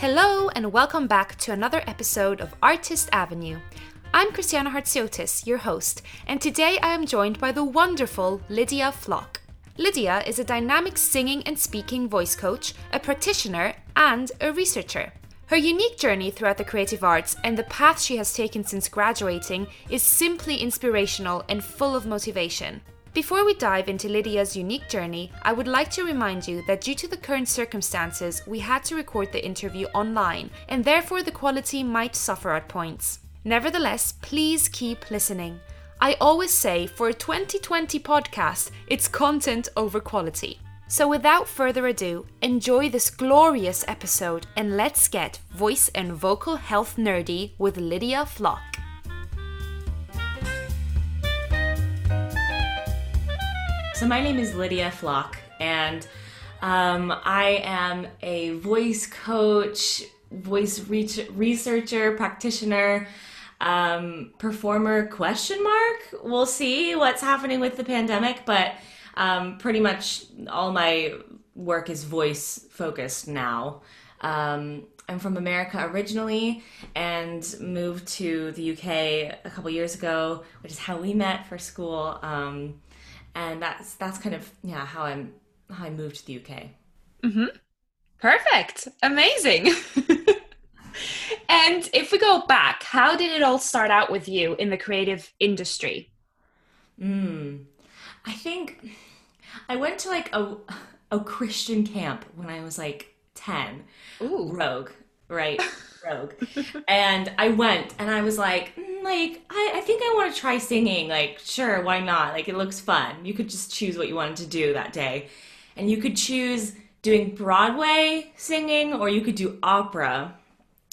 Hello, and welcome back to another episode of Artist Avenue. I'm Christiana Hartsiotis, your host, and today I am joined by the wonderful Lydia Flock. Lydia is a dynamic singing and speaking voice coach, a practitioner, and a researcher. Her unique journey throughout the creative arts and the path she has taken since graduating is simply inspirational and full of motivation. Before we dive into Lydia's unique journey, I would like to remind you that due to the current circumstances, we had to record the interview online, and therefore the quality might suffer at points. Nevertheless, please keep listening. I always say for a 2020 podcast, it's content over quality. So without further ado, enjoy this glorious episode and let's get voice and vocal health nerdy with Lydia Flock. So, my name is Lydia Flock, and um, I am a voice coach, voice re- researcher, practitioner, um, performer. Question mark. We'll see what's happening with the pandemic, but um, pretty much all my work is voice focused now. Um, I'm from America originally and moved to the UK a couple years ago, which is how we met for school. Um, and that's that's kind of yeah how I'm how I moved to the UK. Mm-hmm. Perfect, amazing. and if we go back, how did it all start out with you in the creative industry? Mm, I think I went to like a a Christian camp when I was like ten. Ooh, rogue, right? rogue. and I went and I was like, mm, like, I, I think I want to try singing. Like, sure, why not? Like, it looks fun. You could just choose what you wanted to do that day. And you could choose doing Broadway singing or you could do opera.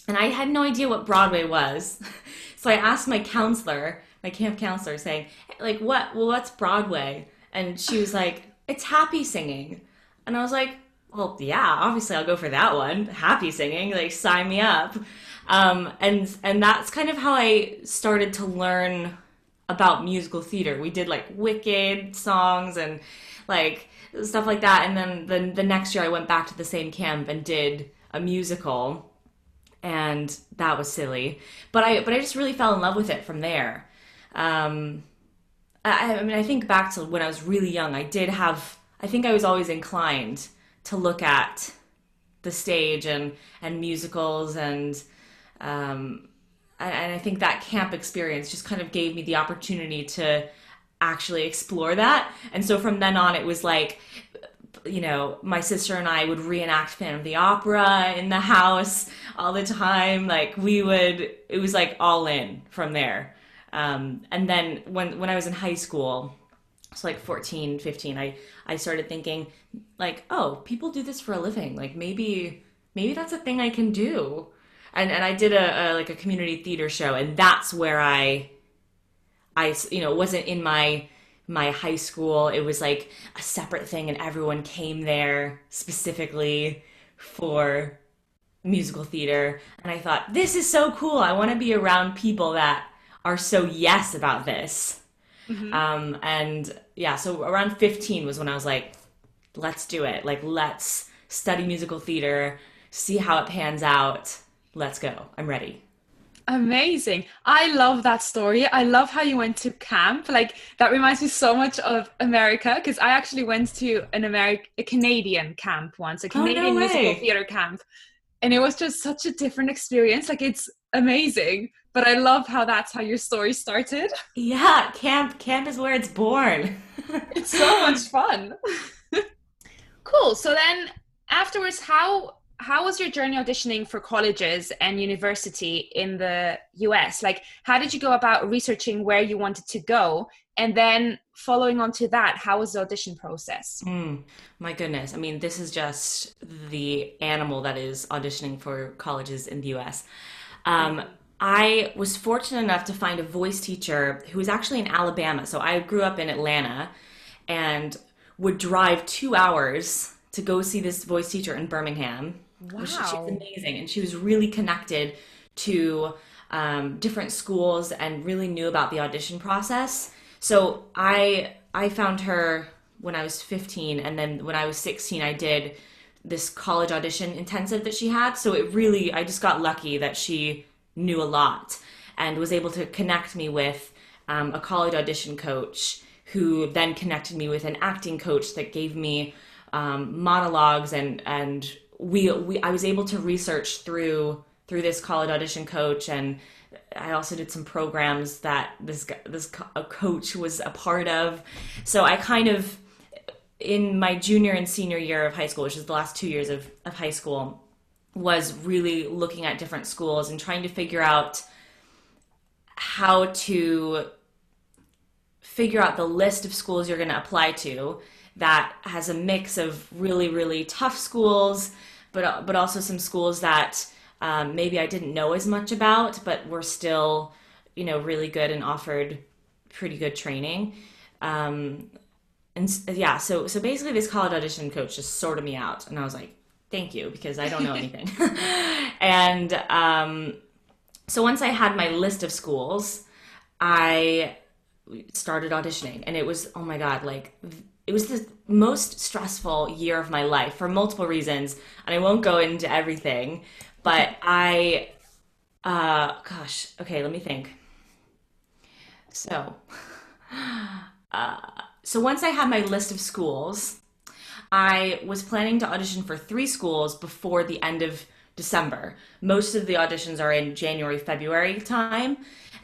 And I had no idea what Broadway was. so I asked my counselor, my camp counselor, saying, like, what, well, what's Broadway? And she was like, it's happy singing. And I was like, well, yeah, obviously I'll go for that one. Happy singing, like sign me up. Um, and and that's kind of how I started to learn about musical theater. We did like Wicked songs and like stuff like that. And then the the next year I went back to the same camp and did a musical, and that was silly. But I but I just really fell in love with it from there. Um, I, I mean, I think back to when I was really young. I did have. I think I was always inclined to look at the stage and and musicals and um, and I think that camp experience just kind of gave me the opportunity to actually explore that. And so from then on, it was like, you know, my sister and I would reenact Phantom of the Opera in the house all the time. Like we would, it was like all in from there. Um, and then when when I was in high school, so like 14 15 i i started thinking like oh people do this for a living. Like maybe maybe that's a thing i can do. And and i did a, a like a community theater show and that's where i i you know wasn't in my my high school. It was like a separate thing and everyone came there specifically for musical theater. And i thought this is so cool. I want to be around people that are so yes about this. Mm-hmm. Um, and yeah, so around 15 was when I was like, let's do it. Like, let's study musical theater, see how it pans out. Let's go. I'm ready. Amazing. I love that story. I love how you went to camp. Like that reminds me so much of America because I actually went to an American a Canadian camp once, a Canadian oh, no musical theater camp. And it was just such a different experience. Like it's amazing but I love how that's how your story started. Yeah, camp camp is where it's born. it's so much fun. cool. So then afterwards how how was your journey auditioning for colleges and university in the US? Like how did you go about researching where you wanted to go? And then following on to that, how was the audition process? Mm, my goodness. I mean, this is just the animal that is auditioning for colleges in the US. Um, I was fortunate enough to find a voice teacher who was actually in Alabama. So I grew up in Atlanta and would drive two hours to go see this voice teacher in Birmingham. Wow. She's amazing. And she was really connected to um, different schools and really knew about the audition process. So I I found her when I was 15 and then when I was 16 I did this college audition intensive that she had. So it really, I just got lucky that she knew a lot and was able to connect me with um, a college audition coach who then connected me with an acting coach that gave me um, monologues and and we, we I was able to research through through this college audition coach and I also did some programs that this this coach was a part of. So I kind of in my junior and senior year of high school, which is the last two years of, of high school, was really looking at different schools and trying to figure out how to figure out the list of schools you're going to apply to that has a mix of really really tough schools but but also some schools that um, maybe I didn't know as much about but were still you know really good and offered pretty good training. Um, and yeah so so basically this college audition coach just sorted me out and I was like thank you because I don't know anything. And um, so once I had my list of schools I started auditioning. And it was oh my god like it was the most stressful year of my life for multiple reasons. And i won't go into everything but i uh gosh okay let me think. So uh so once i had my list of schools i was planning to audition for three schools before the end of december most of the auditions are in january february time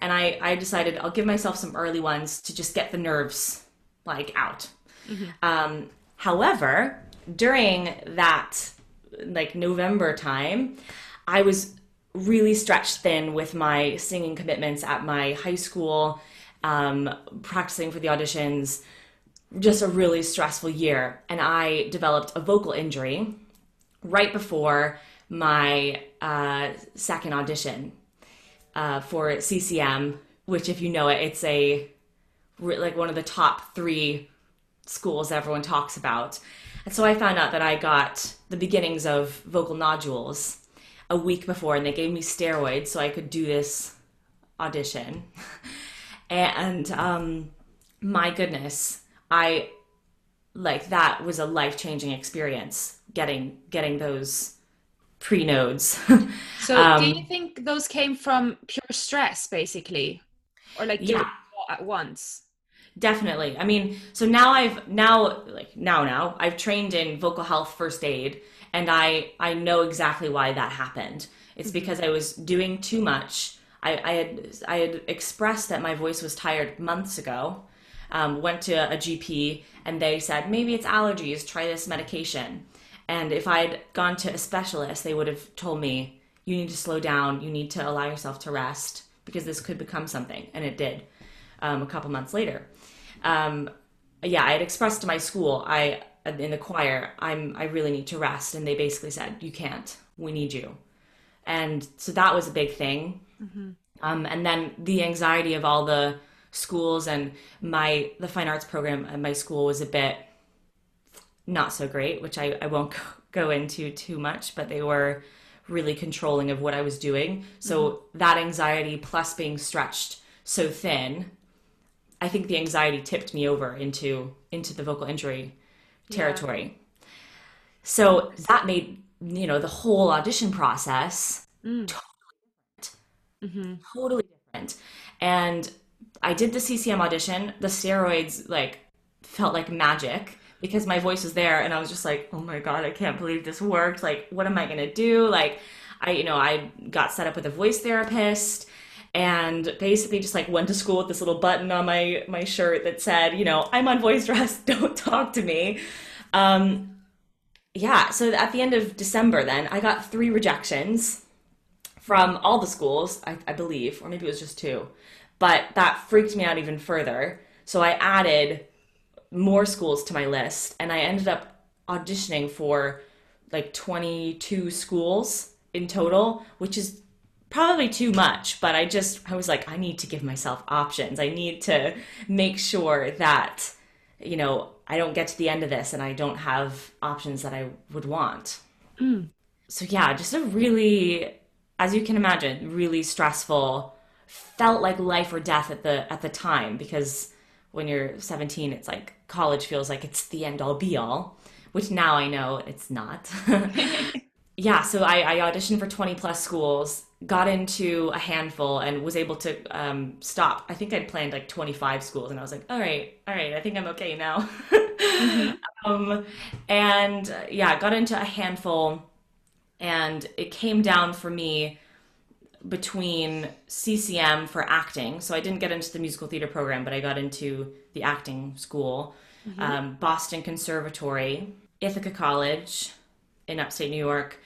and I, I decided I'll give myself some early ones to just get the nerves like out. Mm-hmm. Um, however, during that like November time, I was really stretched thin with my singing commitments at my high school, um, practicing for the auditions. Just a really stressful year, and I developed a vocal injury right before my uh, second audition uh, for CCM, which, if you know it, it's a like one of the top three schools everyone talks about. And so I found out that I got the beginnings of vocal nodules a week before, and they gave me steroids so I could do this audition. and um, my goodness, I like that was a life changing experience getting getting those pre-nodes. so um, do you think those came from pure stress basically? Or like yeah. at once? Definitely. I mean, so now I've now like now now I've trained in vocal health first aid and I I know exactly why that happened. It's mm-hmm. because I was doing too much. I, I had I had expressed that my voice was tired months ago. Um, went to a GP and they said maybe it's allergies. Try this medication. And if I'd gone to a specialist, they would have told me, you need to slow down, you need to allow yourself to rest because this could become something. And it did um, a couple months later. Um, yeah, I had expressed to my school, I in the choir, I'm I really need to rest, and they basically said, you can't. We need you. And so that was a big thing. Mm-hmm. Um, and then the anxiety of all the schools and my the fine arts program at my school was a bit not so great, which I, I won't go into too much, but they were really controlling of what I was doing. So mm-hmm. that anxiety plus being stretched so thin, I think the anxiety tipped me over into into the vocal injury territory. Yeah. So that made you know the whole audition process mm. totally different. Mm-hmm. Totally different. And I did the CCM audition. The steroids like felt like magic because my voice was there and I was just like, oh my God, I can't believe this worked. Like, what am I going to do? Like, I, you know, I got set up with a voice therapist and basically just like went to school with this little button on my, my shirt that said, you know, I'm on voice rest, don't talk to me. Um, yeah, so at the end of December, then I got three rejections from all the schools, I, I believe, or maybe it was just two. But that freaked me out even further. So I added more schools to my list and I ended up auditioning for like 22 schools in total, which is probably too much, but I just I was like I need to give myself options. I need to make sure that you know, I don't get to the end of this and I don't have options that I would want. Mm. So yeah, just a really as you can imagine, really stressful felt like life or death at the at the time because when you're 17 it's like college feels like it's the end all be all which now I know it's not. yeah, so I, I, auditioned for 20 plus schools, got into a handful, and was able to um, stop. I think I'd planned like 25 schools, and I was like, all right, all right, I think I'm okay now. mm-hmm. um, and uh, yeah, got into a handful, and it came down for me between CCM for acting. So I didn't get into the musical theater program, but I got into the acting school, mm-hmm. um, Boston Conservatory, Ithaca College in upstate New York,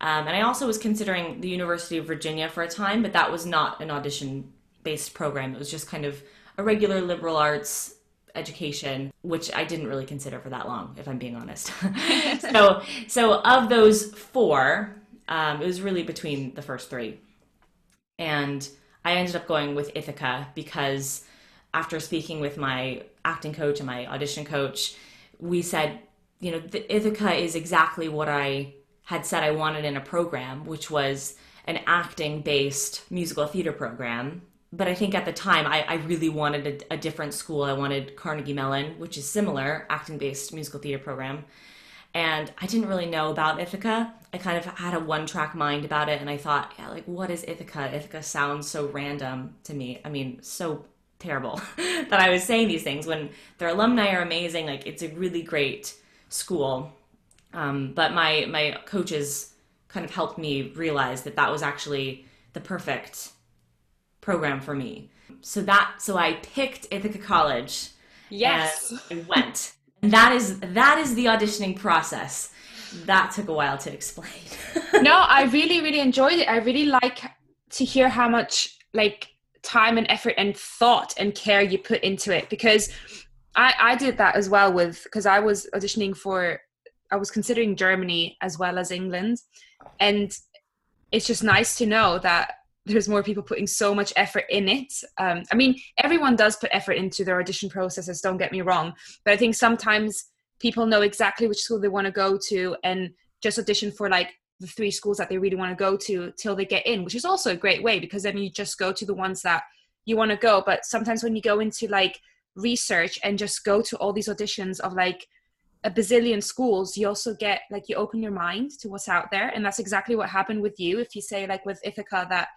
um, and I also was considering the University of Virginia for a time, but that was not an audition based program. It was just kind of a regular liberal arts education, which I didn't really consider for that long, if I'm being honest. so, so of those four, um, it was really between the first three, and I ended up going with Ithaca because after speaking with my acting coach and my audition coach, we said, you know, Ithaca is exactly what I had said I wanted in a program, which was an acting based musical theater program. But I think at the time I, I really wanted a, a, different school. I wanted Carnegie Mellon, which is similar, acting based musical theater program. And I didn't really know about Ithaca. I kind of had a one track mind about it. And I thought, yeah, like, what is Ithaca? Ithaca sounds so random to me. I mean, so terrible that I was saying these things when their alumni are amazing. Like, it's a really great school um, but my my coaches kind of helped me realize that that was actually the perfect program for me. So that so I picked Ithaca College. Yes, I went. That is that is the auditioning process. That took a while to explain. no, I really really enjoyed it. I really like to hear how much like time and effort and thought and care you put into it because I, I did that as well with because I was auditioning for I was considering Germany as well as England, and it's just nice to know that there's more people putting so much effort in it. Um, I mean, everyone does put effort into their audition processes. Don't get me wrong, but I think sometimes people know exactly which school they want to go to and just audition for like the three schools that they really want to go to till they get in, which is also a great way because then you just go to the ones that you want to go. But sometimes when you go into like research and just go to all these auditions of like a bazillion schools you also get like you open your mind to what's out there and that's exactly what happened with you if you say like with ithaca that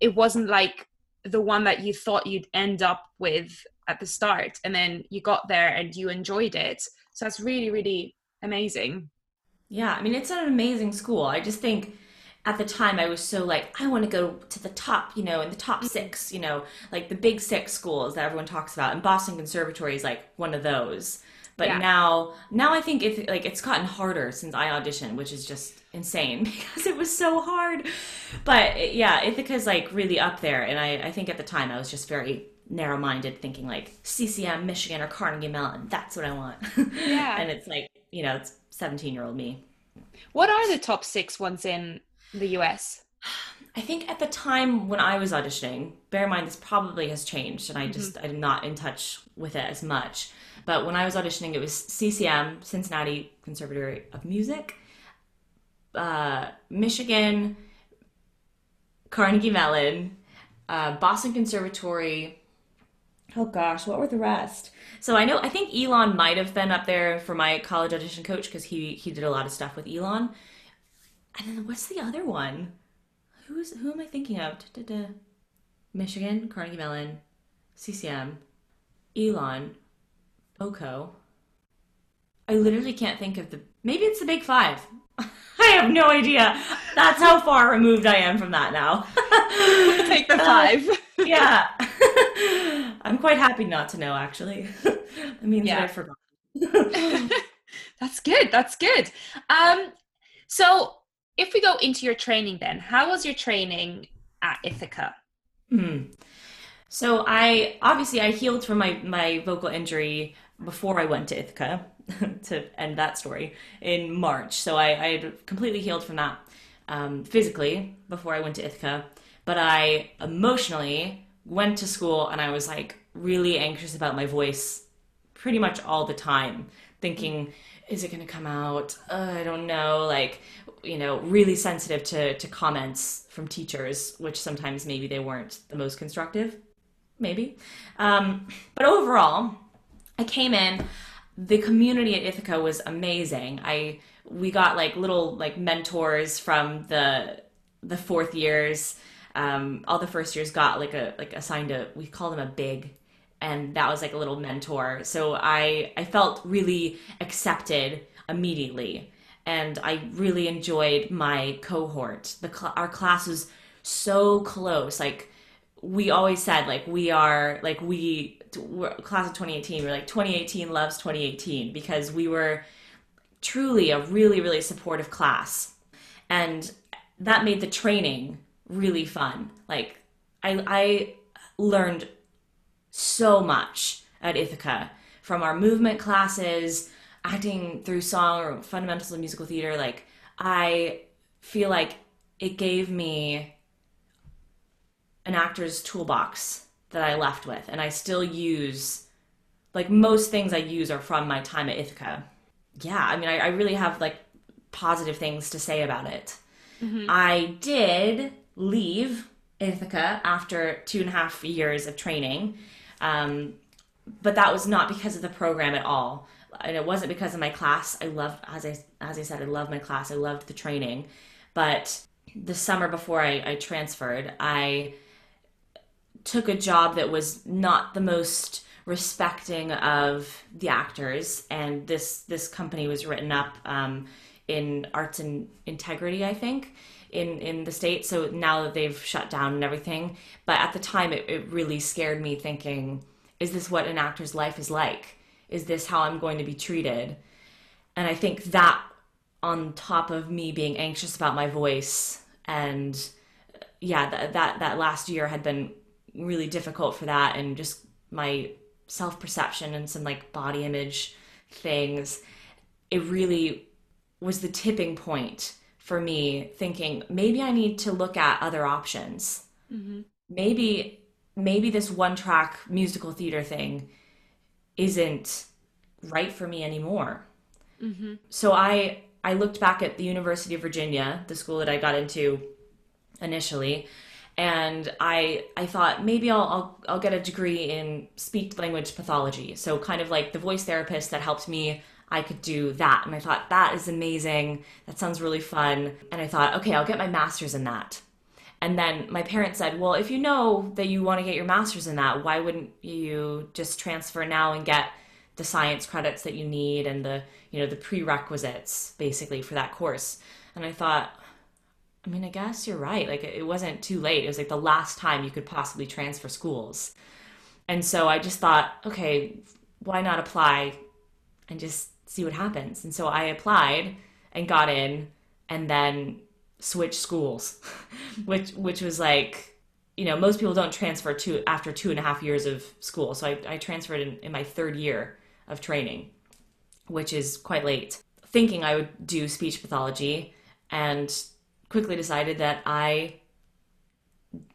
it wasn't like the one that you thought you'd end up with at the start and then you got there and you enjoyed it so that's really really amazing yeah i mean it's an amazing school i just think at the time I was so like, I want to go to the top, you know, in the top mm-hmm. six, you know, like the big six schools that everyone talks about. And Boston Conservatory is like one of those. But yeah. now, now I think it's like it's gotten harder since I auditioned, which is just insane because it was so hard. But yeah, Ithaca's like really up there, and I, I think at the time I was just very narrow-minded, thinking like CCM, Michigan, or Carnegie Mellon. That's what I want. Yeah, and it's like you know, it's seventeen-year-old me. What are the top six ones in the US? I think at the time when I was auditioning, bear in mind this probably has changed, and I mm-hmm. just mm-hmm. I'm not in touch with it as much. But when I was auditioning, it was CCM, Cincinnati Conservatory of Music, uh, Michigan, Carnegie Mellon, uh, Boston Conservatory. Oh gosh, what were the rest? So I know I think Elon might have been up there for my college audition coach because he he did a lot of stuff with Elon. And then what's the other one? Who's who am I thinking of? Da-da-da. Michigan, Carnegie Mellon, CCM, Elon, Oko. I literally can't think of the. Maybe it's the Big Five. I have no idea. That's how far removed I am from that now. Take the five. Uh, yeah. I'm quite happy not to know, actually. I mean, yeah. I forgot. That's good. That's good. Um, so, if we go into your training, then how was your training at Ithaca? Hmm. So I obviously I healed from my my vocal injury before I went to Ithaca to end that story in March. So I, I had completely healed from that um, physically before I went to Ithaca, but I emotionally went to school and I was like really anxious about my voice pretty much all the time, thinking, is it going to come out? Uh, I don't know. Like, you know, really sensitive to, to comments from teachers, which sometimes maybe they weren't the most constructive, maybe. Um, but overall, I came in. the community at Ithaca was amazing. I we got like little like mentors from the the fourth years. Um, all the first years got like a like assigned a we call them a big and that was like a little mentor. So I I felt really accepted immediately, and I really enjoyed my cohort. The cl- our class was so close. Like we always said, like we are like we we're, class of 2018. We're like 2018 loves 2018 because we were truly a really really supportive class, and that made the training really fun. Like I I learned so much at Ithaca from our movement classes, acting through song or fundamentals of musical theater. Like, I feel like it gave me an actor's toolbox that I left with, and I still use. Like most things I use are from my time at Ithaca. Yeah, I mean, I, I really have like positive things to say about it. Mm-hmm. I did leave Ithaca after two and a half years of training um, but that was not because of the program at all. And it wasn't because of my class. I loved, as I, as I said, I loved my class. I loved the training. But the summer before I, I transferred, I took a job that was not the most respecting of the actors and this this company was written up um, in arts and integrity i think in in the state so now that they've shut down and everything but at the time it, it really scared me thinking is this what an actor's life is like is this how i'm going to be treated and i think that on top of me being anxious about my voice and yeah that that, that last year had been really difficult for that and just my self-perception and some like body image things it really was the tipping point for me thinking maybe I need to look at other options. Mm-hmm. Maybe maybe this one track musical theater thing isn't right for me anymore. Mm-hmm. So I I looked back at the University of Virginia, the school that I got into initially, and I I thought maybe I'll, I'll I'll get a degree in speech language pathology. So kind of like the voice therapist that helped me I could do that. And I thought, that is amazing. That sounds really fun. And I thought, okay, I'll get my master's in that. And then my parents said, well, if you know that you want to get your master's in that, why wouldn't you just transfer now and get the science credits that you need and the, you know, the prerequisites basically for that course? And I thought, I mean, I guess you're right. Like it wasn't too late. It was like the last time you could possibly transfer schools. And so I just thought, okay, why not apply and just see what happens. And so I applied and got in and then switched schools, which which was like, you know, most people don't transfer to after two and a half years of school. So I, I transferred in, in my third year of training, which is quite late. Thinking I would do speech pathology and quickly decided that I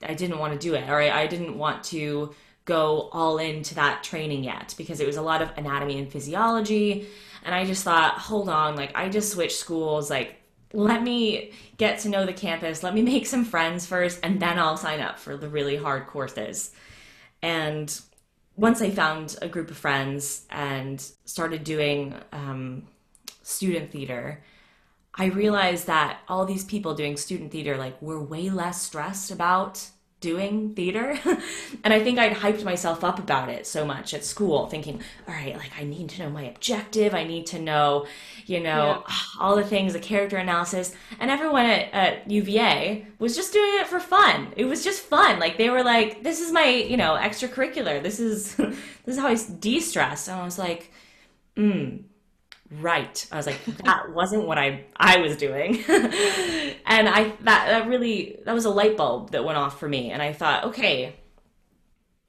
I didn't want to do it or I, I didn't want to go all into that training yet because it was a lot of anatomy and physiology and I just thought, hold on, like I just switched schools, like let me get to know the campus, let me make some friends first, and then I'll sign up for the really hard courses. And once I found a group of friends and started doing um, student theater, I realized that all these people doing student theater like were way less stressed about doing theater. and I think I'd hyped myself up about it so much at school, thinking, all right, like I need to know my objective. I need to know, you know, yeah. all the things, the character analysis. And everyone at, at UVA was just doing it for fun. It was just fun. Like they were like, this is my, you know, extracurricular. This is, this is how I de-stress. And I was like, hmm right. I was like, that wasn't what I I was doing. and I that that really that was a light bulb that went off for me. And I thought, okay,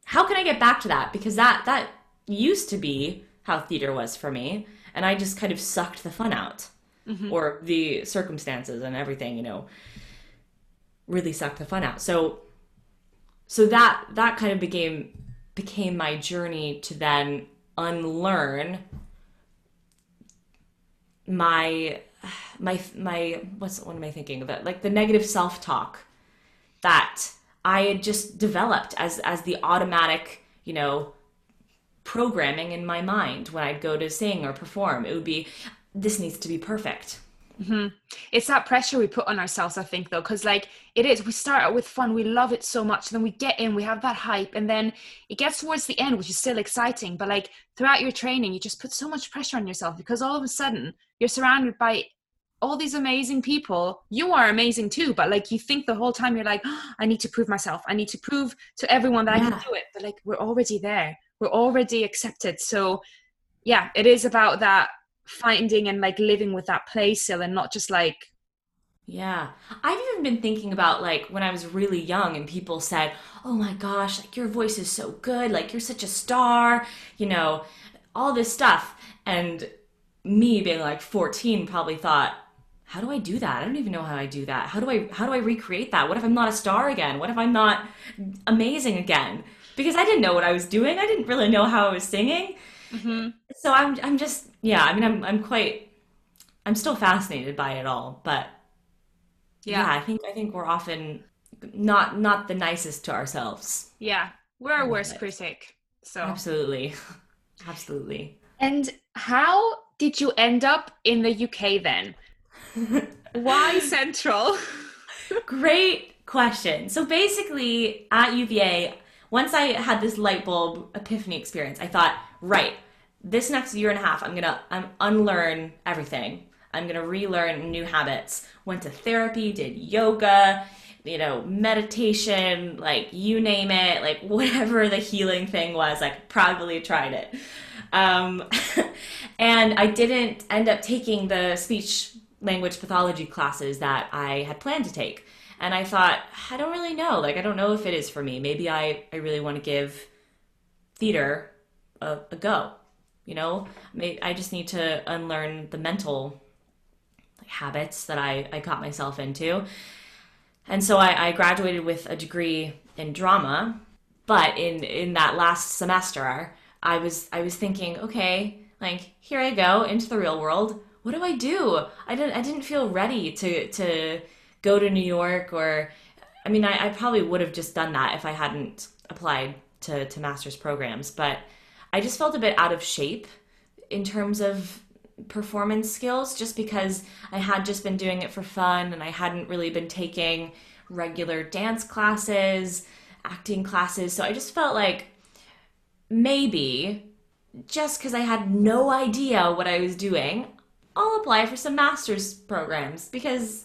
how can I get back to that? Because that that used to be how theater was for me. And I just kind of sucked the fun out. Mm-hmm. Or the circumstances and everything, you know, really sucked the fun out. So so that that kind of became became my journey to then unlearn my my my what's what am I thinking about? Like the negative self talk that I had just developed as as the automatic, you know, programming in my mind when I'd go to sing or perform. It would be, this needs to be perfect. Mm-hmm. It's that pressure we put on ourselves, I think, though, because like it is, we start out with fun, we love it so much, then we get in, we have that hype, and then it gets towards the end, which is still exciting. But like throughout your training, you just put so much pressure on yourself because all of a sudden you're surrounded by all these amazing people. You are amazing too, but like you think the whole time you're like, oh, I need to prove myself, I need to prove to everyone that yeah. I can do it. But like we're already there, we're already accepted. So yeah, it is about that finding and like living with that play still and not just like yeah. I've even been thinking about like when I was really young and people said, "Oh my gosh, like your voice is so good, like you're such a star," you know, all this stuff. And me being like 14 probably thought, "How do I do that? I don't even know how I do that. How do I how do I recreate that? What if I'm not a star again? What if I'm not amazing again?" Because I didn't know what I was doing. I didn't really know how I was singing. Mm-hmm. So I'm I'm just yeah. I mean I'm I'm quite I'm still fascinated by it all, but yeah. yeah, I think I think we're often not not the nicest to ourselves. Yeah, we're our worst critic. So absolutely, absolutely. And how did you end up in the UK then? Why Central? Great question. So basically, at UVA, once I had this light bulb epiphany experience, I thought, right, this next year and a half, I'm gonna I'm unlearn everything. I'm gonna relearn new habits. Went to therapy, did yoga, you know, meditation, like you name it, like whatever the healing thing was, I probably tried it. Um, and I didn't end up taking the speech language pathology classes that I had planned to take. And I thought, I don't really know. Like, I don't know if it is for me. Maybe I, I really want to give theater a, a go. You know, I just need to unlearn the mental habits that I, I got myself into. And so I, I graduated with a degree in drama. But in, in that last semester, I was I was thinking, okay, like here I go into the real world. What do I do? I didn't I didn't feel ready to to go to New York or I mean I, I probably would have just done that if I hadn't applied to, to master's programs, but I just felt a bit out of shape in terms of performance skills just because I had just been doing it for fun and I hadn't really been taking regular dance classes, acting classes. So I just felt like maybe just because I had no idea what I was doing, I'll apply for some master's programs because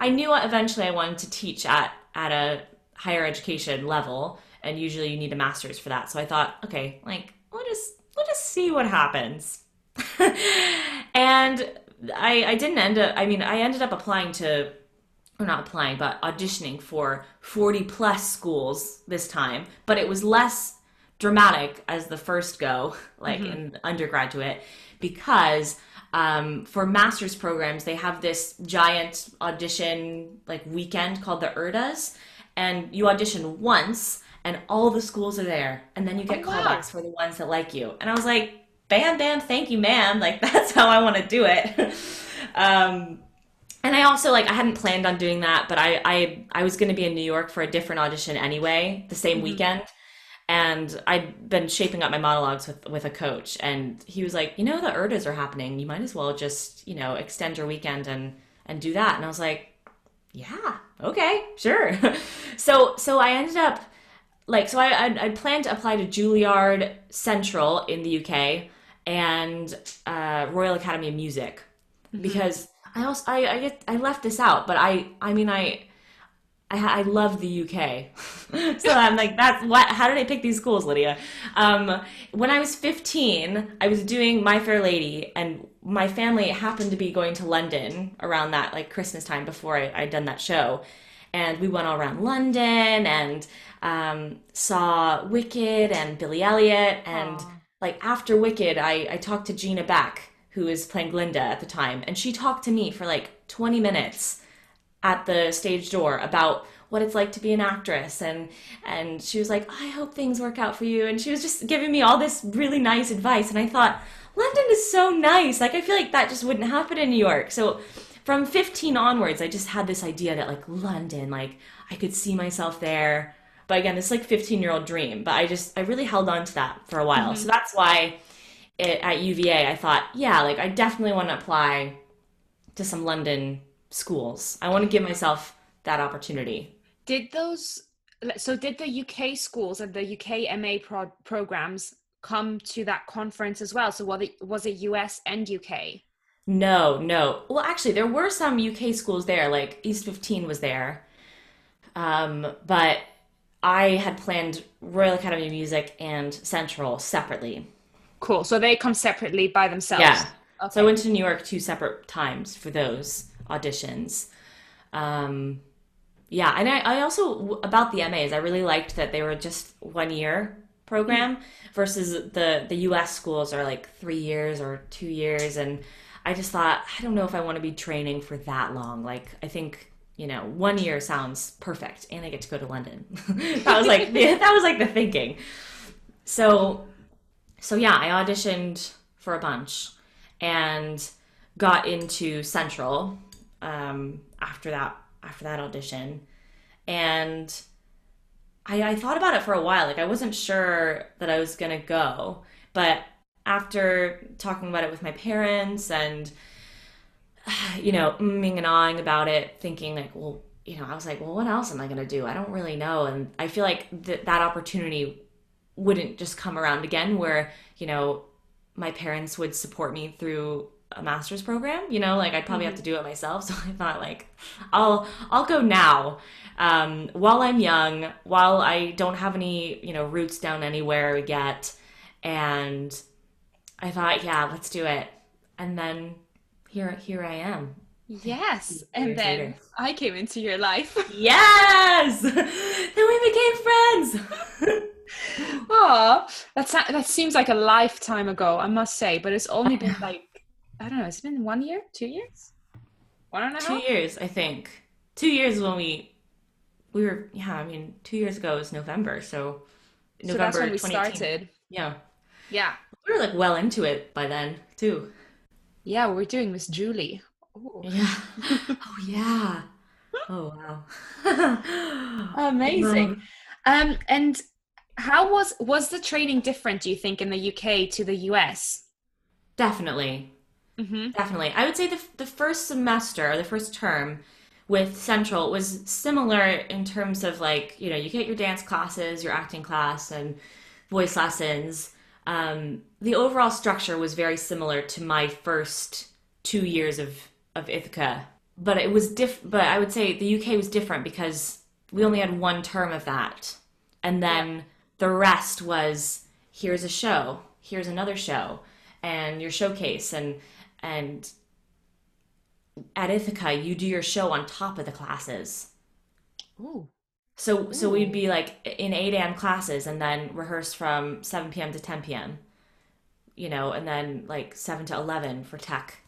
I knew eventually I wanted to teach at, at a higher education level, and usually you need a master's for that. So I thought, okay, like we'll just we'll just see what happens. and I I didn't end up. I mean, I ended up applying to or not applying, but auditioning for 40 plus schools this time, but it was less dramatic as the first go, like mm-hmm. in undergraduate, because um, for master's programs they have this giant audition like weekend called the URTAs, and you audition once, and all the schools are there, and then you get oh, callbacks wow. for the ones that like you. And I was like, bam, bam, thank you, ma'am. Like that's how I want to do it. um, and I also like I hadn't planned on doing that, but I I I was going to be in New York for a different audition anyway, the same mm-hmm. weekend and I'd been shaping up my monologues with with a coach, and he was like, you know, the URTAs are happening. You might as well just you know extend your weekend and and do that. And I was like, yeah, okay, sure. so so I ended up like so I I planned to apply to Juilliard Central in the UK and uh, Royal Academy of Music mm-hmm. because I also I I, get, I left this out, but I I mean I I, I love the UK. so I'm like, that's what, how did I pick these schools, Lydia? Um, when I was 15, I was doing My Fair Lady, and my family happened to be going to London around that, like Christmas time before I, I'd done that show. And we went all around London and um, saw Wicked and Billy Elliot. And Aww. like after Wicked, I, I talked to Gina Beck, who was playing Glinda at the time, and she talked to me for like 20 minutes at the stage door about what it's like to be an actress and and she was like i hope things work out for you and she was just giving me all this really nice advice and i thought london is so nice like i feel like that just wouldn't happen in new york so from 15 onwards i just had this idea that like london like i could see myself there But again, this like 15 year old dream. But I just I really held on to that for a while. Mm-hmm. So that's why it, at UVA I thought, yeah, like I definitely want to apply to some London schools. I want to give myself that opportunity. Did those so did the UK schools and the UK MA pro- programs come to that conference as well? So was it was it US and UK? No, no. Well, actually, there were some UK schools there, like East 15 was there. Um, but I had planned Royal Academy of Music and Central separately. Cool. So they come separately by themselves. Yeah. Okay. So I went to New York two separate times for those auditions. Um, yeah, and I, I also about the MAs, I really liked that they were just one year program versus the the US schools are like three years or two years, and I just thought I don't know if I want to be training for that long. Like I think you know one year sounds perfect, and I get to go to London. that was like that was like the thinking. So so yeah, I auditioned for a bunch and got into Central um, after that after that audition, and I, I thought about it for a while. Like I wasn't sure that I was gonna go, but after talking about it with my parents and you know umming and ahhing about it, thinking like, well, you know, I was like, well, what else am I gonna do? I don't really know, and I feel like th- that opportunity wouldn't just come around again, where you know my parents would support me through a master's program you know like i'd probably have to do it myself. So i thought like i'll i'll go now. Um, while i'm young while i don't have any you know roots down anywhere yet and i thought yeah let's do it. And then here here i am Yes. And then later. I came into your life. yes then we became friends Oh, that's that seems like a lifetime ago, I must say. But it's only been like I don't know. It's been one year, two years, one and two years i think two years when we we were yeah i mean two years ago was november so November. So that's when we 2018. started. yeah Yeah, we were like well into it by then too yeah. We're doing Miss Julie. Ooh. yeah oh yeah oh wow Amazing. Um, and how was was the training different? Do you think in the UK to the US? definitely Mm-hmm. definitely i would say the, the first semester the first term with central was similar in terms of like you know you get your dance classes your acting class and voice lessons um, the overall structure was very similar to my first two years of of ithaca but it was diff but i would say the uk was different because we only had one term of that and then the rest was here's a show here's another show and your showcase and and at ithaca you do your show on top of the classes Ooh. So so we'd be like in 8 a.m classes and then rehearse from 7 p.m to 10 p.m you know and then like 7 to 11 for tech.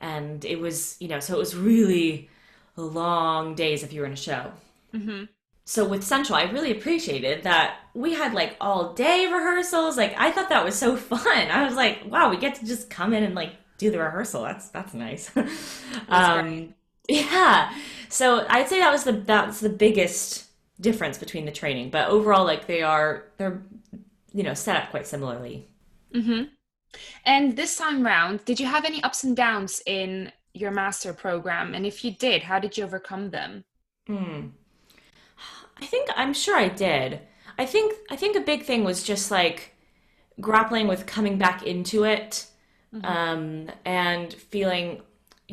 And it was you know so it was really long days if you were in a show. Mm-hmm. so with central i really appreciated that we had like all day rehearsals. Like i thought that was so fun. I was like wow we get to just come in and like do the rehearsal. That's that's nice. Um yeah. So i'd say that was the that's the biggest difference between the training but overall like they are they're you know set up quite similarly Mm-hmm. And this time round, did you have any ups and downs in your master program? And if you did, how did you overcome them? Hmm. I think I'm sure I did. I think I think a big thing was just like grappling with coming back into it um, and feeling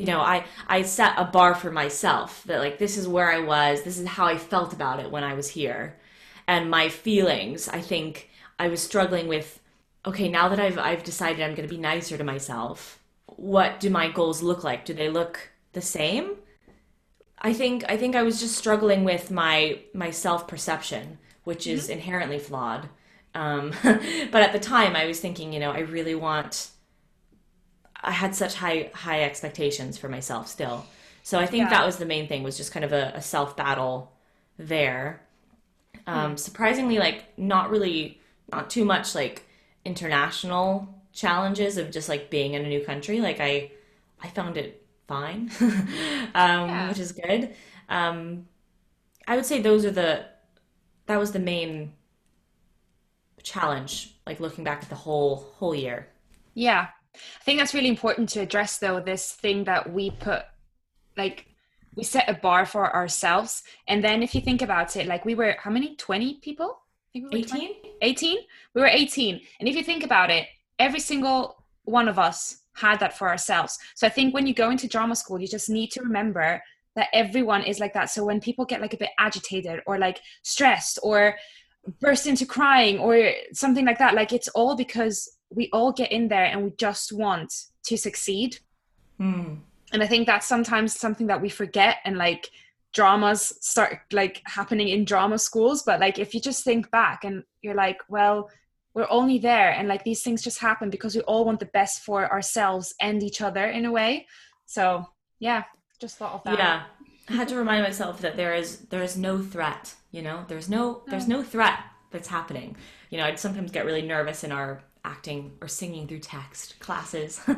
you know I I set a bar for myself that like this is where I was this is how I felt about it when I was here and my feelings I think I was struggling with okay now that I've I've decided I'm going to be nicer to myself what do my goals look like do they look the same I think I think I was just struggling with my my self perception, which is inherently flawed. Um, but at the time, I was thinking, you know, I really want. I had such high high expectations for myself still, so I think Yeah. that was the main thing was just kind of a, a self battle there. Um, Surprisingly, like not really, not too much like international challenges of just like being in a new country. Like I, I found it fine, um, Yeah. which is good. Um, I would say those are the that was the main challenge like looking back at the whole whole year yeah i think that's really important to address though this thing that we put like we set a bar for ourselves. And then if you think about it like we were how many? 20 people? We 18 18 we were 18 and if you think about it every single one of us had that for ourselves. So i think when you go into drama school you just need to remember that everyone is like that. So when people get like a bit agitated or like stressed or burst into crying or something like that like it's all because we all get in there and we just want to succeed mm. and i think that's sometimes something that we forget and like dramas start like happening in drama schools but like if you just think back and you're like well we're only there and like these things just happen because we all want the best for ourselves and each other in a way so yeah just thought of that yeah I had to remind myself that there is there is no threat. You know, there's no there's no threat that's happening. You know, I'd sometimes get really nervous in our acting or singing through text classes.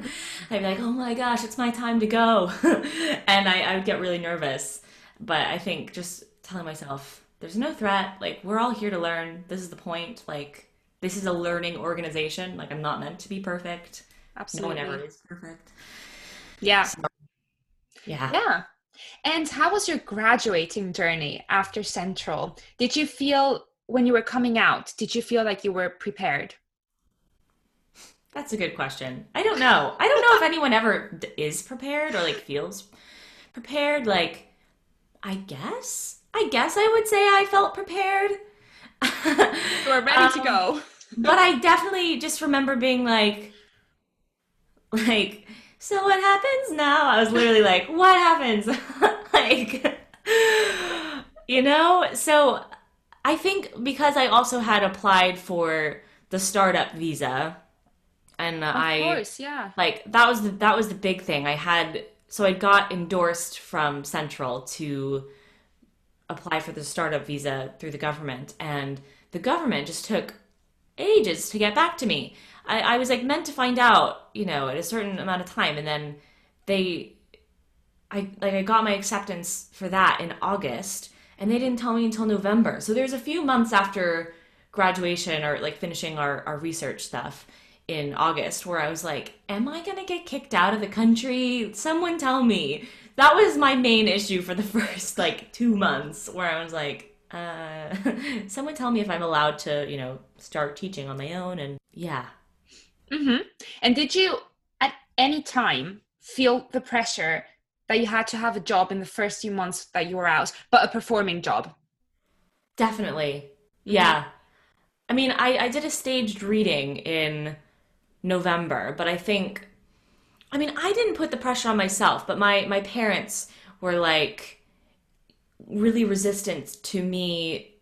I'd be like, oh my gosh, it's my time to go, and I, I would get really nervous. But I think just telling myself there's no threat. Like we're all here to learn. This is the point. Like this is a learning organization. Like I'm not meant to be perfect. Absolutely. No one ever is perfect. Yeah. So, yeah. Yeah. And how was your graduating journey after Central? Did you feel when you were coming out, did you feel like you were prepared? That's a good question. I don't know. I don't know if anyone ever is prepared or like feels prepared. Like, I guess, I guess I would say I felt prepared. We're ready um, to go. but I definitely just remember being like, like, so what happens now? I was literally like, what happens? like, you know? So I think because I also had applied for the startup visa and of I course, yeah. Like that was the that was the big thing. I had so I got endorsed from Central to apply for the startup visa through the government and the government just took ages to get back to me. I, I was like meant to find out, you know, at a certain amount of time, and then they, I like I got my acceptance for that in August, and they didn't tell me until November. So there's a few months after graduation or like finishing our, our research stuff in August where I was like, Am I gonna get kicked out of the country? Someone tell me. That was my main issue for the first like two months where I was like, uh, someone tell me if I'm allowed to, you know, start teaching on my own. And yeah, Mm-hmm. And did you at any time feel the pressure that you had to have a job in the first few months that you were out, but a performing job? Definitely. Yeah. I mean, I, I did a staged reading in November, but I think, I mean, I didn't put the pressure on myself, but my, my parents were like really resistant to me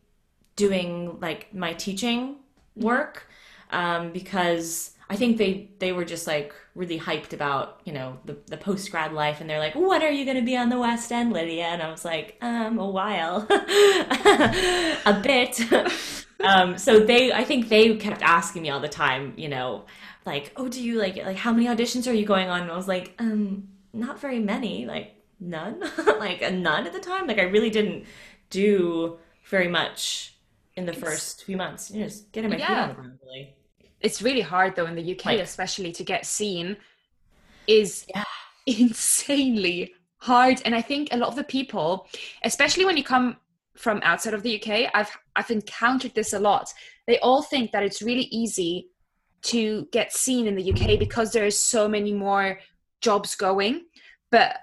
doing like my teaching work um, because I think they they were just like really hyped about you know the the post grad life, and they're like, "When are you going to be on the West End, Lydia?" And I was like, "Um, a while, a bit." um, so they, I think they kept asking me all the time, you know, like, "Oh, do you like like how many auditions are you going on?" And I was like, "Um, not very many, like none, like a none at the time. Like I really didn't do very much." In the it's, first few months, you know, just getting my yeah. feet on the ground, really it's really hard though in the UK, like, especially to get seen, is yeah. insanely hard. And I think a lot of the people, especially when you come from outside of the UK, I've I've encountered this a lot. They all think that it's really easy to get seen in the UK because there's so many more jobs going, but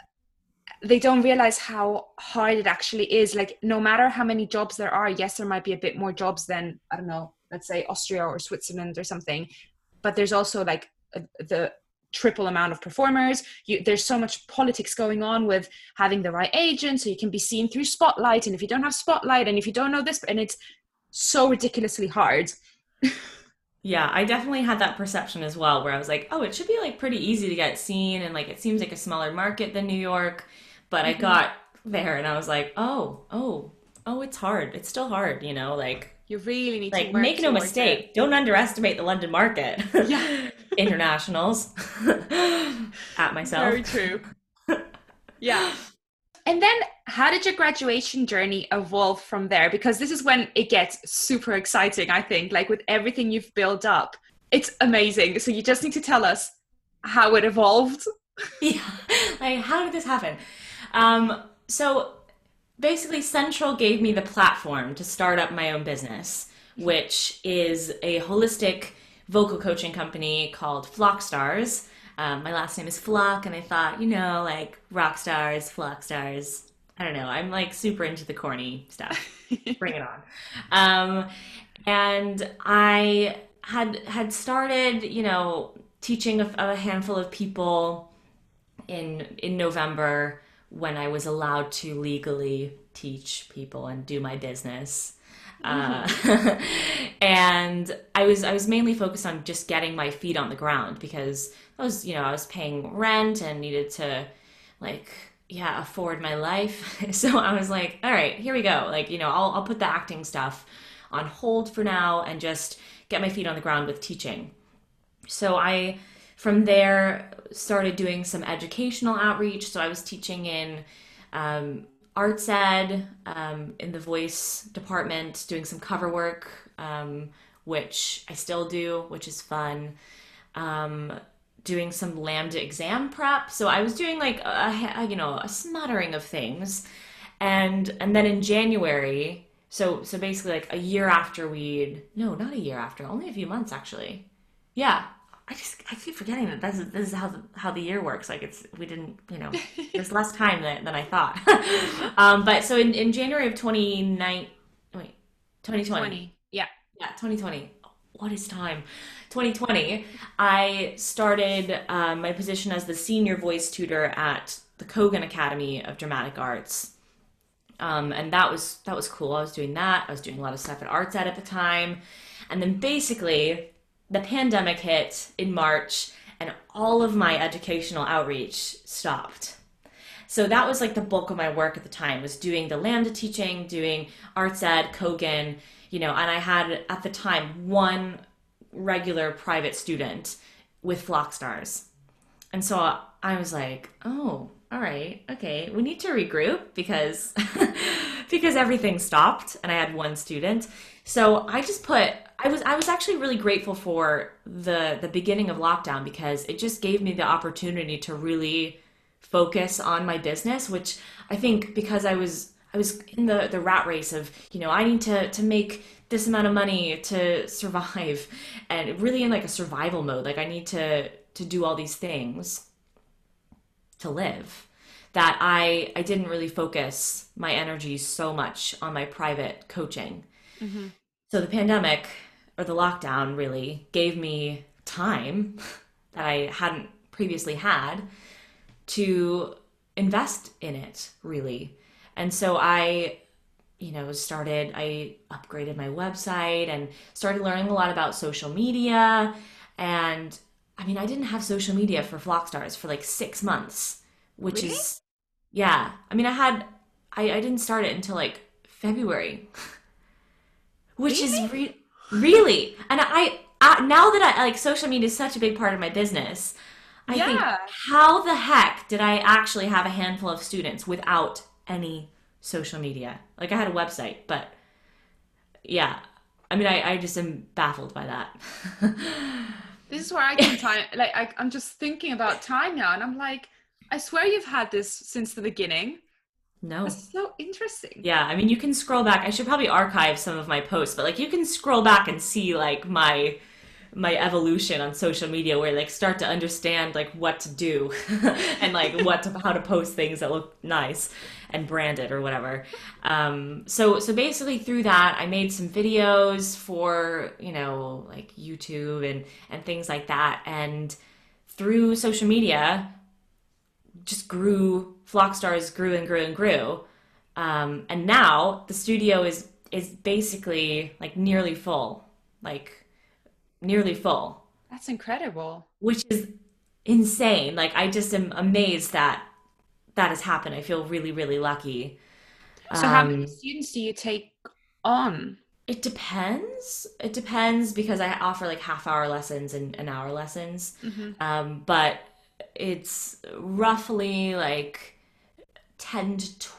they don't realize how hard it actually is. Like no matter how many jobs there are, yes, there might be a bit more jobs than I don't know let's say Austria or Switzerland or something. But there's also like the triple amount of performers. You, there's so much politics going on with having the right agent, so you can be seen through Spotlight. And if you don't have Spotlight, and if you don't know this, and it's so ridiculously hard. yeah, I definitely had that perception as well, where I was like, oh, it should be like pretty easy to get seen, and like it seems like a smaller market than New York. But mm-hmm. I got there, and I was like, oh, oh, oh, it's hard. It's still hard, you know, like you really need like, to make no mistake. It. Don't underestimate the London market. Yeah. Internationals. At myself. Very true. yeah. And then how did your graduation journey evolve from there? Because this is when it gets super exciting, I think, like with everything you've built up. It's amazing. So you just need to tell us how it evolved. Yeah. Like, how did this happen? Um, so basically, Central gave me the platform to start up my own business, which is a holistic vocal coaching company called Flock Stars. Um, my last name is Flock, and I thought, you know, like rock stars, flock stars. I don't know. I'm like super into the corny stuff. Bring it on. Um, and I had had started, you know, teaching a, a handful of people in in November when I was allowed to legally teach people and do my business. Mm-hmm. Uh, and I was I was mainly focused on just getting my feet on the ground because I was you know I was paying rent and needed to like yeah afford my life so I was like all right here we go like you know I'll I'll put the acting stuff on hold for now and just get my feet on the ground with teaching so I from there started doing some educational outreach so I was teaching in um, arts ed um, in the voice department, doing some cover work, um, which I still do, which is fun. Um, doing some LAMDA exam prep. So I was doing like a, a, you know a smattering of things, and and then in January, so so basically like a year after we'd no not a year after, only a few months actually. Yeah, I just I keep forgetting that this is, this is how the, how the year works. Like it's we didn't you know there's less time than, than I thought. um, but so in, in January of 29 wait 2020 20, yeah yeah 2020 what is time 2020 I started um, my position as the senior voice tutor at the Kogan Academy of Dramatic Arts. Um, and that was that was cool. I was doing that. I was doing a lot of stuff at Arts Ed at the time, and then basically the pandemic hit in March and all of my educational outreach stopped. So that was like the bulk of my work at the time was doing the LAMDA teaching, doing arts ed, Kogan, you know, and I had at the time one regular private student with Flock Stars. And so I was like, oh, all right, okay, we need to regroup because because everything stopped and I had one student. So I just put I was I was actually really grateful for the the beginning of lockdown because it just gave me the opportunity to really focus on my business, which I think because I was I was in the the rat race of you know I need to to make this amount of money to survive and really in like a survival mode like I need to to do all these things to live that I I didn't really focus my energy so much on my private coaching. Mm-hmm. So the pandemic or the lockdown really gave me time that I hadn't previously had to invest in it really. And so I you know started I upgraded my website and started learning a lot about social media and I mean I didn't have social media for Flockstars for like 6 months, which really? is yeah. I mean I had I I didn't start it until like February. which really? is re- Really? And I, I, now that I like social media is such a big part of my business, I yeah. think how the heck did I actually have a handful of students without any social media? Like I had a website, but yeah. I mean, I, I just am baffled by that. this is where I can time. Like I, I'm just thinking about time now, and I'm like, I swear you've had this since the beginning. No. That's so interesting. Yeah, I mean you can scroll back. I should probably archive some of my posts, but like you can scroll back and see like my my evolution on social media where like start to understand like what to do and like what to how to post things that look nice and branded or whatever. Um so so basically through that I made some videos for, you know, like YouTube and and things like that and through social media just grew flock stars grew and grew and grew. Um, and now the studio is is basically like nearly full. Like nearly full. That's incredible. Which is insane. Like i just am amazed that that has happened. I feel really really lucky. So um, how many um, students do you take on? It depends. It depends because i offer like half hour lessons and an hour lessons. Mm-hmm. um, but it's roughly like 10 to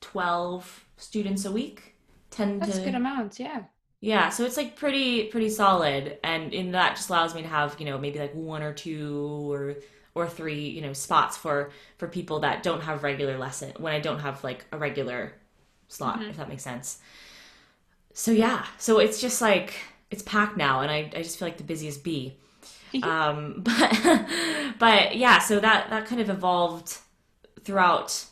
12 students a week. 10 That's to a good amount, yeah. Yeah, so it's like pretty pretty solid and in that just allows me to have, you know, maybe like one or two or or three, you know, spots for for people that don't have regular lesson when I don't have like a regular slot, if that makes sense. So yeah, so it's just like it's packed now and I I just feel like the busiest bee. um but but yeah, so that that kind of evolved throughout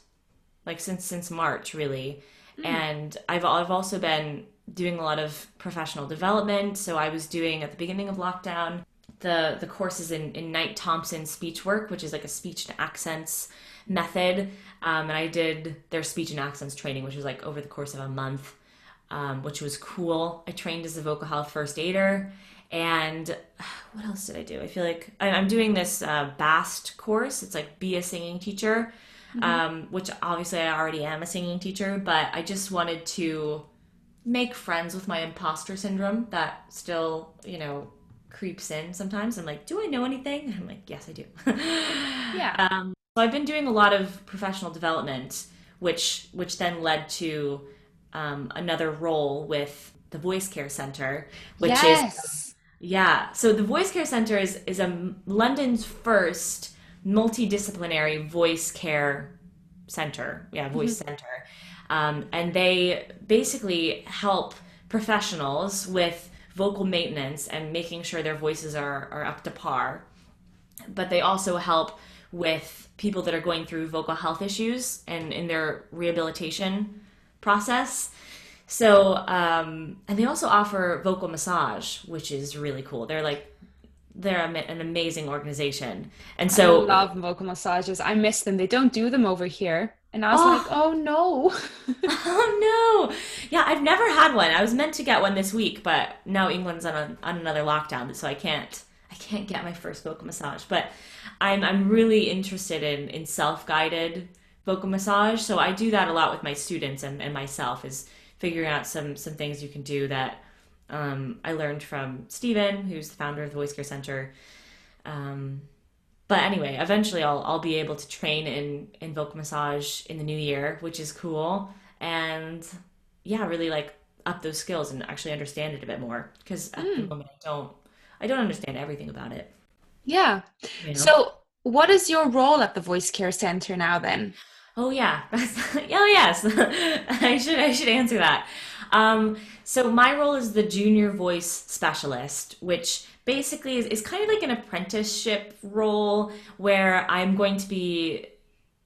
like since since March really. And I've I've also been doing a lot of professional development. So I was doing at the beginning of lockdown the the courses in, in Knight Thompson speech work, which is like a speech and accents method. Um, and I did their speech and accents training, which was like over the course of a month, um, which was cool. I trained as a vocal health first aider. And what else did I do? I feel like I- I'm doing this uh, BAST course. It's like be a singing teacher, um, which obviously I already am a singing teacher, but I just wanted to make friends with my imposter syndrome that still, you know, creeps in sometimes. I'm like, do I know anything? I'm like, yes, I do. Yeah. Um, so I've been doing a lot of professional development, which which then led to um, another role with the Voice Care Center, which is yeah. So the Voice Care Center is is a London's first multidisciplinary voice care center. Yeah, voice center. Um, and they basically help professionals with vocal maintenance and making sure their voices are, are up to par. But they also help with people that are going through vocal health issues and in their rehabilitation process. So, um, and they also offer vocal massage, which is really cool. They're like, they're an amazing organization. And so, I love vocal massages. I miss them. They don't do them over here. And I was Oh. like, oh no. oh no, yeah, I've never had one. I was meant to get one this week, but now England's on, a, on another lockdown, so I can't. I can't get my first vocal massage. But I'm I'm really interested in in self guided vocal massage. So I do that a lot with my students and, and myself is figuring out some some things you can do that um, I learned from Stephen, who's the founder of the Voice Care Center. Um, but anyway, eventually I'll I'll be able to train in in vocal massage in the new year, which is cool. And yeah, really like up those skills and actually understand it a bit more because at the moment I don't I don't understand everything about it. Yeah. You know? So, what is your role at the Voice Care Center now then? Oh yeah. oh yes. I should I should answer that. Um, so my role is the junior voice specialist, which basically is, is kind of like an apprenticeship role where I'm going to be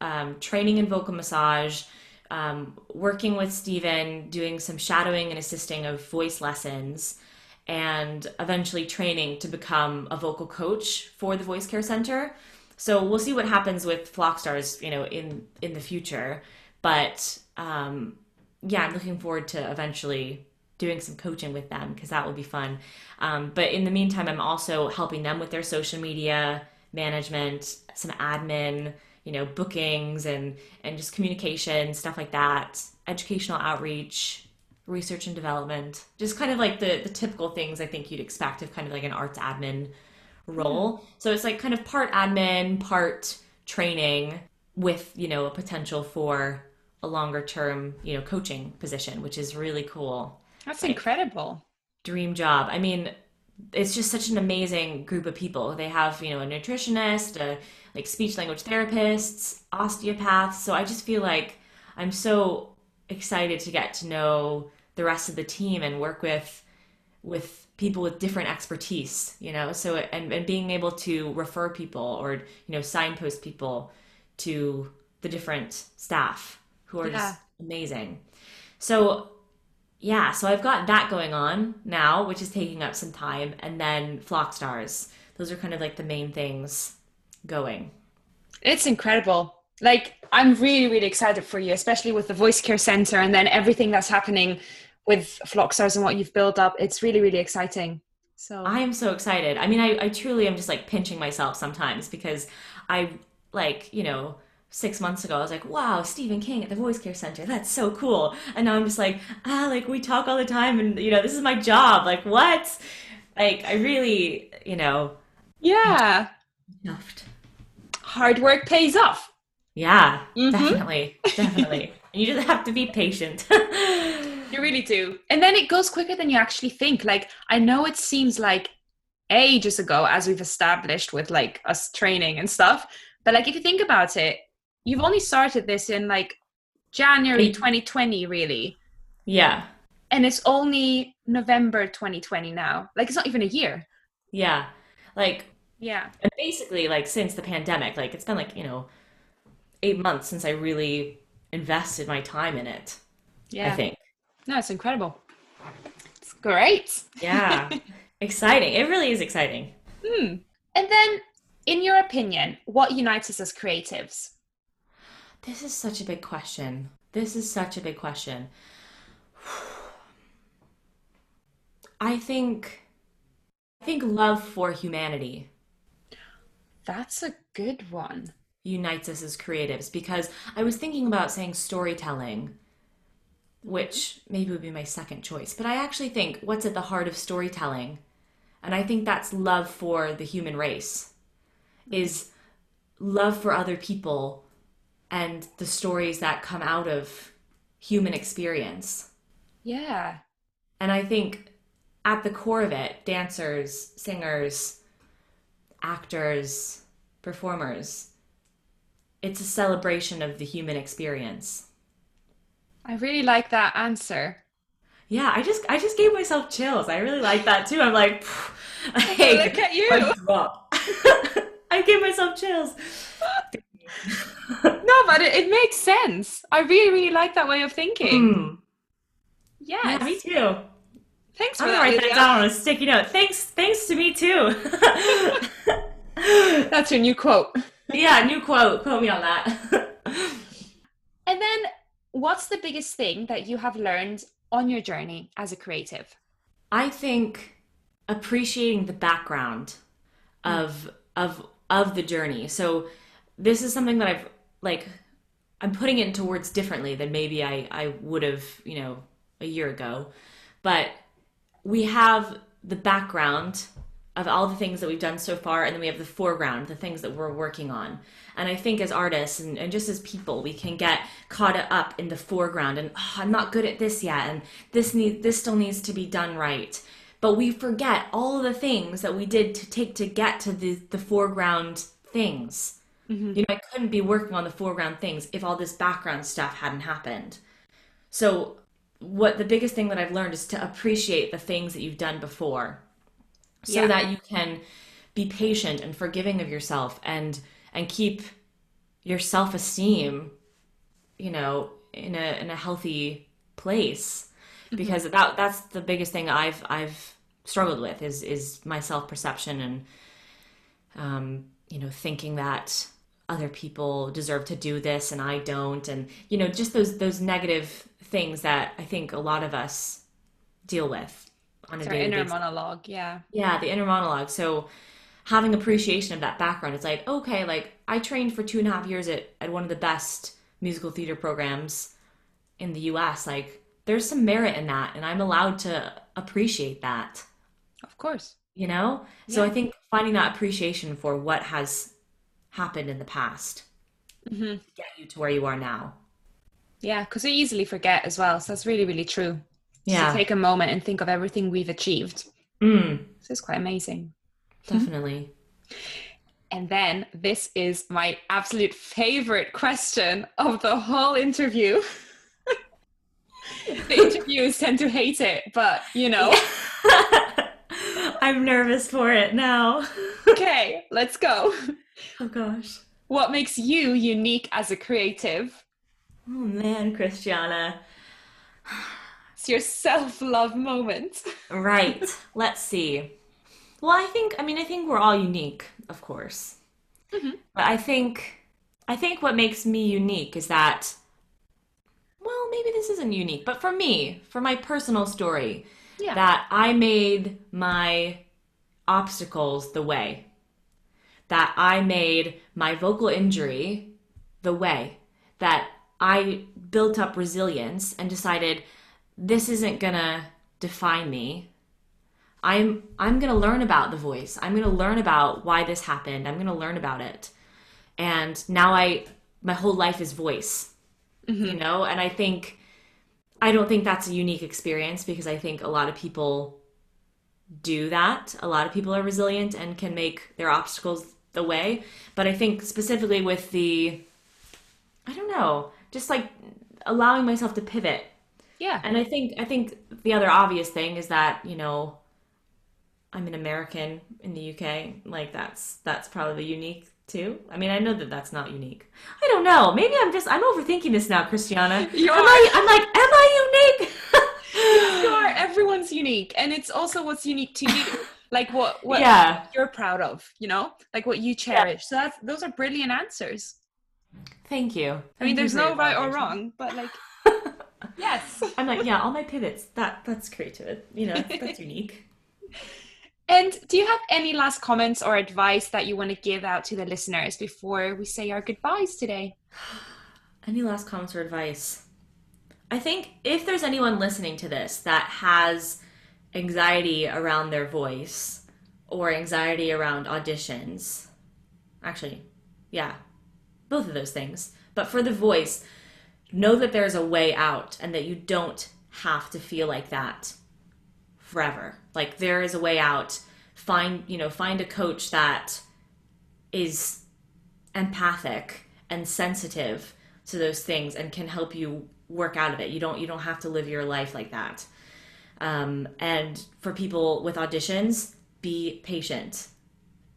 um, training in vocal massage, um, working with Stephen, doing some shadowing and assisting of voice lessons, and eventually training to become a vocal coach for the Voice Care Center. So we'll see what happens with Flockstars, you know, in in the future. But um, yeah, I'm looking forward to eventually doing some coaching with them because that will be fun. Um, but in the meantime, I'm also helping them with their social media management, some admin, you know, bookings and and just communication stuff like that, educational outreach, research and development, just kind of like the the typical things I think you'd expect of kind of like an arts admin role. So it's like kind of part admin, part training with, you know, a potential for a longer term, you know, coaching position, which is really cool. That's Like- incredible. Dream job. I mean, it's just such an amazing group of people. They have, you know, a nutritionist, a like speech language therapists, osteopaths. So I just feel like I'm so excited to get to know the rest of the team and work with with people with different expertise, you know. So and, and being able to refer people or, you know, signpost people to the different staff who are Yeah. just amazing. So yeah, so I've got that going on now, which is taking up some time, and then Flock Stars. Those are kind of like the main things going. It's incredible. Like, I'm really, really excited for you, especially with the Voice Care Center and then everything that's happening with flock stars and what you've built up. It's really, really exciting. So, I am so excited. I mean, I, I truly am just like pinching myself sometimes because I like, you know, six months ago, I was like, wow, Stephen King at the Voice Care Center. That's so cool. And now I'm just like, ah, like we talk all the time and, you know, this is my job. Like, what? Like, I really, you know, yeah, chuffed. hard work pays off. Yeah, Mhm. definitely. Definitely. And you just have to be patient. you really do. And then it goes quicker than you actually think. Like, I know it seems like ages ago, as we've established with like us training and stuff. But like, if you think about it, you've only started this in like January 2020, really. Yeah. And it's only November 2020 now. Like, it's not even a year. Yeah. Like, yeah. And basically, like, since the pandemic, like, it's been like, you know, eight months since I really invested my time in it. Yeah. I think. No, it's incredible. It's great. Yeah. exciting. It really is exciting. Hmm. And then, in your opinion, what unites us as creatives? This is such a big question. This is such a big question. I think I think love for humanity. That's a good one. Unites us as creatives because I was thinking about saying storytelling, which maybe would be my second choice, but I actually think what's at the heart of storytelling, and I think that's love for the human race, is love for other people and the stories that come out of human experience. Yeah. And I think at the core of it, dancers, singers, actors, performers, it's a celebration of the human experience. I really like that answer. Yeah, I just I just gave myself chills. I really like that too. I'm like, hey, look at you. I gave myself chills. No, but it, it, makes sense. I really, really like that way of thinking. Mm. Yes. Yeah, me too. Thanks for I'm that. write that down on a sticky note. Thanks, thanks to me too. That's your new quote. Yeah, new quote. Quote me on that. and then, what's the biggest thing that you have learned on your journey as a creative? I think appreciating the background of of of the journey. So this is something that I've like I'm putting it into words differently than maybe I I would have, you know, a year ago. But we have the background of all the things that we've done so far and then we have the foreground the things that we're working on. And i think as artists and, and just as people we can get caught up in the foreground and oh, i'm not good at this yet and this need this still needs to be done right. But we forget all the things that we did to take to get to the, the foreground things Mm-hmm. You know, I couldn't be working on the foreground things if all this background stuff hadn't happened. So, what the biggest thing that I've learned is to appreciate the things that you've done before so yeah. that you can be patient and forgiving of yourself and and keep your self-esteem you know in a in a healthy place mm-hmm. because that that's the biggest thing I've I've struggled with is is my self-perception and um you know thinking that other people deserve to do this and I don't. And you know just those those negative things that I think a lot of us deal with on a daily inner basis. monologue yeah. Yeah the inner monologue. So having appreciation of that background it's like okay like I trained for two and a half years at, at one of the best musical theater programs in the US like there's some merit in that and I'm allowed to appreciate that. Of course. You know? So. I think finding that appreciation for what has happened in the past mm-hmm. to get you to where you are now. Yeah, because we easily forget as well. So that's really, really true. Yeah. take a moment and think of everything we've achieved. Mm. This is quite amazing. Definitely. And then this is my absolute favorite question of the whole interview. the interviewers tend to hate it, but you know. I'm nervous for it now. okay, let's go. Oh gosh. What makes you unique as a creative? Oh man, Christiana. It's your self love moment. right. Let's see. Well, I think, I mean, I think we're all unique, of course. Mm-hmm. But I think, I think what makes me unique is that, well, maybe this isn't unique, but for me, for my personal story, yeah. that I made my obstacles the way that I made my vocal injury the way, that I built up resilience and decided this isn't gonna define me. I'm I'm going to learn about the voice. I'm going to learn about why this happened. I'm going to learn about it. And now I my whole life is voice. Mm-hmm. you know? And I think, I don't think that's a unique experience because I think a lot of people do that. A lot of people are resilient and can make their obstacles the way. But I think specifically with the, I don't know, just like allowing myself to pivot. Yeah. And I think I think the other obvious thing is that, you know, I'm an American in the UK. Like that's that's probably the unique too. I mean, I know that that's not unique. I don't know. Maybe I'm just I'm overthinking this now, Christiana. You am are. I? I'm like, am I unique? you are everyone's unique and it's also what's unique to you like what what Yeah. you're proud of you know like what you cherish Yeah. so that's those are brilliant answers Thank you. i mean there's no right or wrong but like yes I'm like, yeah, all my pivots. That that's creative. You know, that's unique. and do you have any last comments or advice that you want to give out to the listeners before we say our goodbyes today Any last comments or advice? I think if there's anyone listening to this that has anxiety around their voice or anxiety around auditions, actually, yeah, both of those things. But for the voice, know that there's a way out and that you don't have to feel like that forever. Like there is a way out. Find, you know, find a coach that is empathic and sensitive to those things and can help you work out of it. You don't you don't have to live your life like that. Um, and for people with auditions, be patient.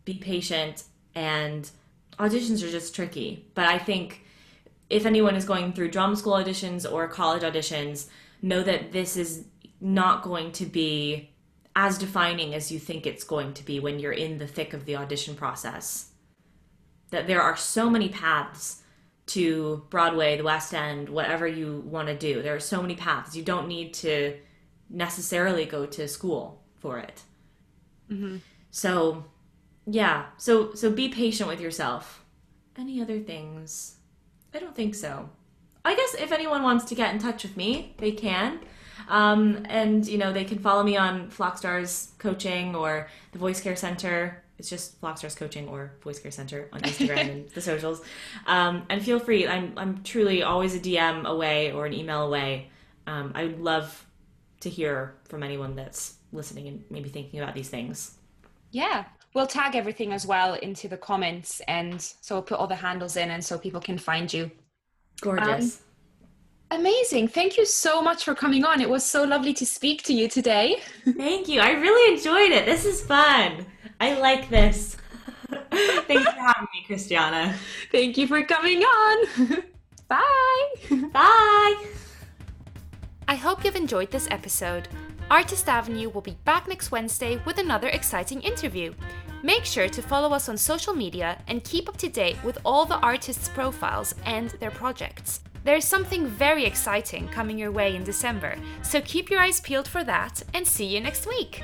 Be patient and auditions are just tricky. But I think if anyone is going through drama school auditions or college auditions, know that this is not going to be as defining as you think it's going to be when you're in the thick of the audition process that there are so many paths to Broadway, the West End, whatever you want to do. There are so many paths. You don't need to necessarily go to school for it. Mm-hmm. So, yeah. So so be patient with yourself. Any other things? I don't think so. I guess if anyone wants to get in touch with me, they can. Um, and you know they can follow me on Flockstars Coaching or the Voice Care Center. It's just Flockstars Coaching or Voice Care Center on Instagram and the socials. Um, and feel free. I'm I'm truly always a DM away or an email away. Um, I would love to hear from anyone that's listening and maybe thinking about these things. Yeah. We'll tag everything as well into the comments and so we'll put all the handles in and so people can find you. Gorgeous. Amazing. Thank you so much for coming on. It was so lovely to speak to you today. Thank you. I really enjoyed it. This is fun. I like this. Thanks for having me, Christiana. Thank you for coming on. Bye. Bye. I hope you've enjoyed this episode. Artist Avenue will be back next Wednesday with another exciting interview. Make sure to follow us on social media and keep up to date with all the artists' profiles and their projects. There's something very exciting coming your way in December, so keep your eyes peeled for that and see you next week.